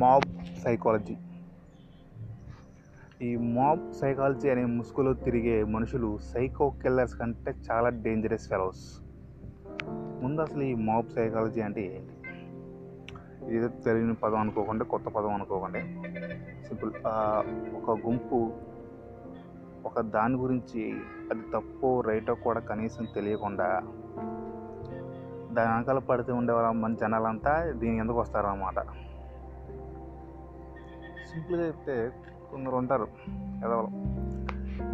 Mob psychology ఈ mob psychology అనే ముసుగులో తిరిగే మనుషులు సైకో కిల్లర్స్ కంటే చాలా డేంజరస్ ఫెలోస్ ముందు అసలు ఈ మాబ్ సైకాలజీ అంటే ఏంటి? ఇదేదో తెలియని పదం అనుకోకుండా కొత్త పదం అనుకోకండి. సింపుల్ ఒక గుంపు ఒక దాని గురించి అది తప్పు రైటో కూడా కనీసం తెలియకుండా దాని వెనకాల పడితే ఉండే వాళ్ళ మన జనాలంతా దీని ఎందుకు వస్తారన్నమాట. సింపుల్గా చెప్తే కొందరు ఉంటారు ఎదవలం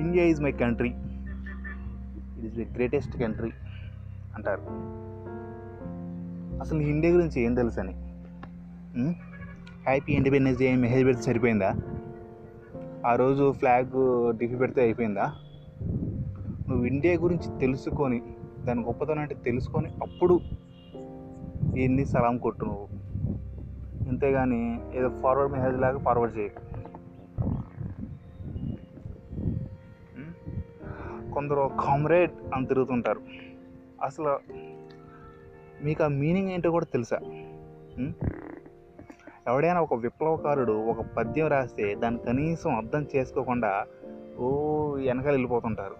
India is my country. It is the greatest country అంటారు. అసలు ఇండియా గురించి ఏం తెలుసు అని హ్యాపీ ఇండిపెండెన్స్ డే మెసేజ్ పెడితే సరిపోయిందా? ఆ రోజు ఫ్లాగ్ డిఫీ పెడితే అయిపోయిందా? నువ్వు ఇండియా గురించి తెలుసుకొని దాని గొప్పతనం అంటే తెలుసుకొని అప్పుడు ఎన్ని సలాం కొట్టు నువ్వు? అంతేగాని ఏదో ఫార్వర్డ్ మెసేజ్ లాగా ఫార్వర్డ్ చేయకు కొందరు కామ్రేడ్ అని తిరుగుతుంటారు. అసలు మీకు ఆ మీనింగ్ ఏంటో కూడా తెలుసా? ఎవడైనా ఒక విప్లవకారుడు ఒక పద్యం రాస్తే దాన్ని కనీసం అర్థం చేసుకోకుండా ఓ వెనకాల వెళ్ళిపోతుంటారు.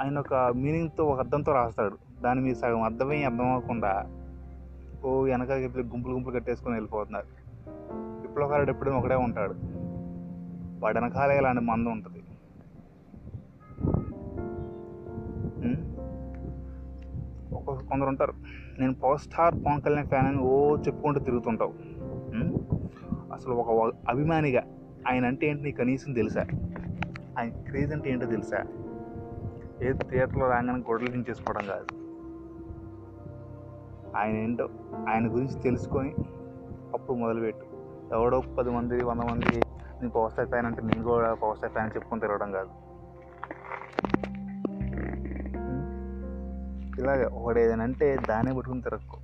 ఆయన ఒక మీనింగ్తో ఒక అర్థంతో రాస్తాడు. దాని మీద సగం అర్థమై అర్థం అవ్వకుండా ఓ వెనకాల గుంపులు గుంపులు కట్టేసుకొని వెళ్ళిపోతున్నారు. విప్లవకారుడు ఎప్పుడూ ఒకడే ఉంటాడు. వాడి వెనకాలే ఇలాంటి మంద ఉంటుంది. ఒక కొందరు ఉంటారు. నేను power star Pawan Kalyan fan అని ఓ చెప్పుకుంటూ తిరుగుతుంటావు. అసలు ఒక అభిమానిగా ఆయన అంటే ఏంటి నీకు కనీసం తెలుసా? ఆయన క్రేజ్ అంటే ఏంటో తెలుసా? ఏ థియేటర్లో రాగానే గొడవలు దించేసుకోవడం కాదు. ఆయన ఏంటో ఆయన గురించి తెలుసుకొని అప్పుడు మొదలుపెట్టు. ఎవడో పది మంది వంద మంది నేను పవర్ స్టార్ ఫ్యాన్ అంటే నేను కూడా పవర్ స్టార్ ఫ్యాన్ చెప్పుకొని తిరగడం కాదు. ఇలాగ ఇలాగే ఒకడు ఏదైనా అంటే దాన్నే పట్టుకుని తిరగకు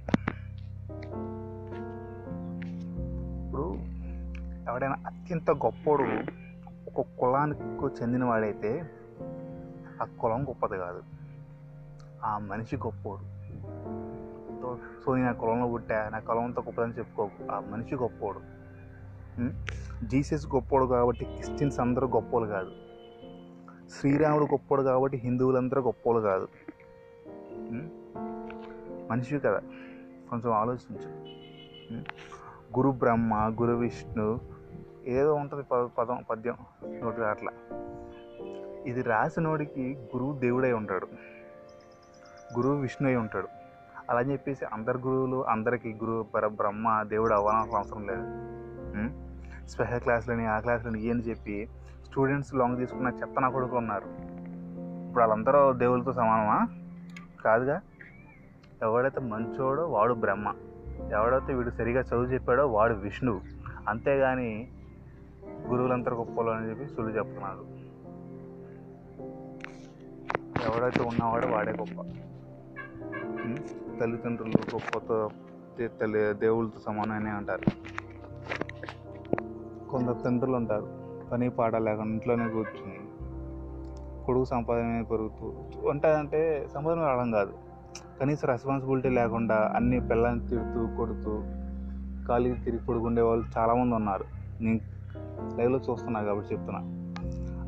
ఇప్పుడు ఎవడైనా అత్యంత గొప్పోడు ఒక కులానికి చెందినవాడైతే ఆ కులం గొప్పది కాదు. ఆ మనిషి గొప్పోడు. తో- సో నేను ఆ కులంలో పుట్టా నా కులంతో గొప్పదని చెప్పుకోకు. ఆ మనిషి గొప్పోడు. జీసస్ గొప్పోడు కాబట్టి క్రిస్టియన్స్ అందరూ గొప్పోలు కాదు. శ్రీరాముడు గొప్పోడు కాబట్టి హిందువులందరూ గొప్పోలు కాదు. మనిషి కదా. కొంచెం ఆలోచించు. గురు బ్రహ్మ గురు విష్ణు ఏదో ఉంటుంది పద- పదం పద్యం నోటి అట్లా ఇది రాసినోడికి గురువు దేవుడై ఉంటాడు. గురువు విష్ణు అయి ఉంటాడు. అలా అని చెప్పేసి అందరి గురువులు అందరికీ గురువు పర బ్రహ్మ దేవుడు అవ్వాలని అవసరం లేదు. స్పెషల్ క్లాసులని ఆ క్లాసులని అని చెప్పి స్టూడెంట్స్ లాంగ్ తీసుకున్న చెత్త నా కొడుకులు ఉన్నారు. ఇప్పుడు వాళ్ళందరూ దేవులతో సమానమా? కాదుగా. ఎవడైతే మంచోడో వాడు బ్రహ్మ. ఎవడైతే వీడు సరిగా చదువు చెప్పాడో వాడు విష్ణువు అంతేగాని గురువులంతా గొప్పలు అని చెప్పి సులు చెప్తున్నాడు ఎవడైతే ఉన్నవాడో వాడే గొప్ప. తల్లిదండ్రులు గొప్పతో తల్లి దేవుళ్ళతో సమానమని అంటారు. కొందరు తండ్రులు ఉంటారు. పని పాట లేకుండా ఇంట్లోనే కూర్చుని కొడుకు సంపాదన పెరుగుతూ అంటే సంపాదన రావడం కాదు. కనీసం రెస్పాన్సిబిలిటీ లేకుండా అన్ని పిల్లల్ని తిడుతూ కొడుతూ ఖాళీకి తిరిగి పడుకుండే వాళ్ళు చాలామంది ఉన్నారు. నేను లైవ్లో చూస్తున్నా కాబట్టి చెప్తున్నా.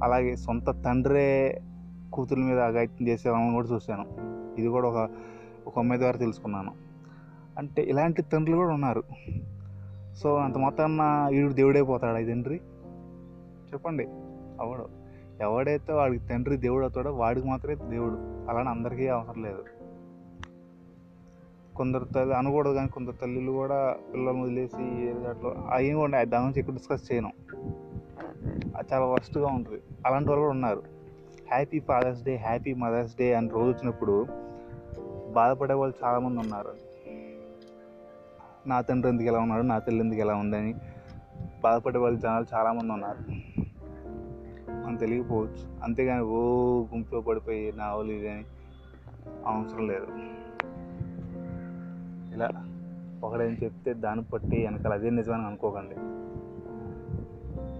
అలాగే సొంత తండ్రే కూతురు మీద అఘాయిత్యం చేసే వాళ్ళని కూడా చూశాను. ఇది కూడా ఒక ఒక అమ్మాయి ద్వారా తెలుసుకున్నాను. అంటే ఇలాంటి తండ్రులు కూడా ఉన్నారు. సో అంత మొత్తాన్న ఈడు దేవుడైపోతాడా ఈ తండ్రి? చెప్పండి. అవడు ఎవడైతే వాడికి తండ్రి దేవుడు అవుతాడో వాడికి మాత్రమే దేవుడు. అలానే అందరికీ అవసరం లేదు. కొందరు తల్లి అనకూడదు కానీ కొందరు తల్లిలు కూడా పిల్లల్ని వదిలేసి ఏదో అట్లా అవి కూడా దాని గురించి ఎక్కువ డిస్కస్ చేయను. అది చాలా వర్స్ట్గా ఉంటుంది. అలాంటి వాళ్ళు కూడా ఉన్నారు. Happy Father's Day happy Mother's Day అని రోజు వచ్చినప్పుడు బాధపడే వాళ్ళు చాలామంది ఉన్నారు. నా తండ్రి ఎందుకు ఎలా ఉన్నాడు? నా తల్లి ఎందుకు ఎలా ఉందని బాధపడే వాళ్ళు జనాలు చాలామంది ఉన్నారు. మనం తెలియకపోవచ్చు. అంతేగాని ఓ గుంపులో పడిపోయి నా వాళ్ళు ఇదని అని అవసరం లేదు. ఇలా ఒకడేం చెప్తే దాన్ని బట్టి వెనకాల అదే నిజమని అనుకోకండి.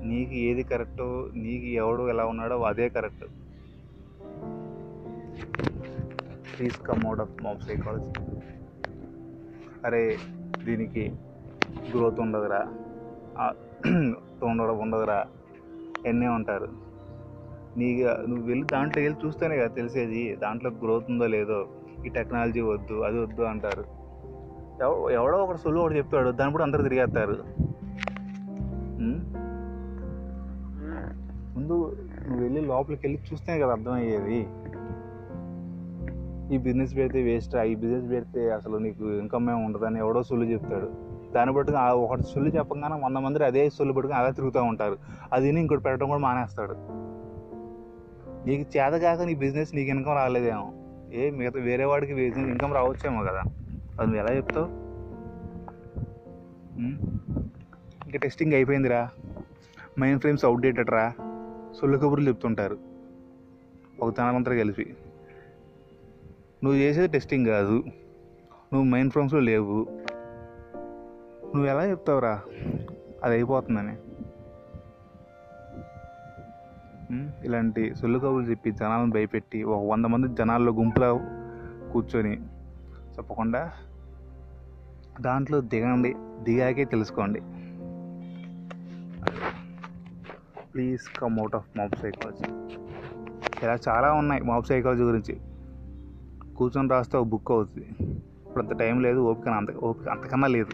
నీకు ఏది కరెక్టో నీకు ఎవడు ఎలా ఉన్నాడో అదే correct. Please come out of mob psychology అరే దీనికి గ్రోత్ ఉండదురా. ఉండడం ఉండదురా. ఎన్నే ఉంటారు? నీకు నువ్వు వెళ్ళి దాంట్లో వెళ్ళి చూస్తేనే కదా తెలిసేది దాంట్లో గ్రోత్ ఉందో లేదో. ఈ టెక్నాలజీ వద్దు అది వద్దు అంటారు. ఎవ- ఎవడో ఒకటి సొల్లు ఒకటి చెప్తాడు దాని కూడా అందరు తిరిగేస్తారు. ముందు నువ్వు వెళ్ళి లోపలికి వెళ్ళి చూస్తేనే కదా అర్థమయ్యేది. ఈ బిజినెస్ పెడితే వేస్ట్ ఈ బిజినెస్ పెడితే అసలు నీకు ఇన్కమ్ ఏమి ఉండదని ఎవడో సొల్లు చెప్తాడు. దాన్ని బట్టి ఒకటి సొల్లు చెప్పగానే వంద మంది అదే సొల్లు పట్టుకుని అలా తిరుగుతూ ఉంటారు. అది విని ఇంకోటి పెట్టడం కూడా మానేస్తాడు. నీకు చేత కాక నీ బిజినెస్ నీకు ఇన్కమ్ రాలేదేమో. ఏ మిగతా వేరే వాడికి బిజినెస్ ఇన్కమ్ రావచ్చేమో కదా. అది నువ్వు ఎలా చెప్తావు? ఇంకా టెస్టింగ్ అయిపోయిందిరా. మైండ్ ఫ్రేమ్స్ అవుట్డేటెడ్ రా. సొల్లు కబుర్లు చెప్తుంటారు. ఒక తనమంతా కలిపి నువ్వు చేసేది టెస్టింగ్ కాదు. నువ్వు మైండ్ ఫ్రేమ్స్లో లేవు. నువ్వు ఎలా చెప్తావురా? అది అయిపోతుందని. ఇలాంటి సొల్లు కబుర్లు చెప్పి జనాలను భయపెట్టి ఒక వంద మంది జనాల్లో గుంపులో కూర్చొని చెప్పకుండా దాంట్లో దిగండి దిగాకే తెలుసుకోండి. Please come out of mob psychology ఇలా చాలా ఉన్నాయి మాబ్ సైకాలజీ గురించి. కూర్చొని రాస్తే ఒక బుక్ అవుతుంది ఇప్పుడు అంత టైం లేదు ఓపిక అంత ఓపిక అంతకన్నా లేదు.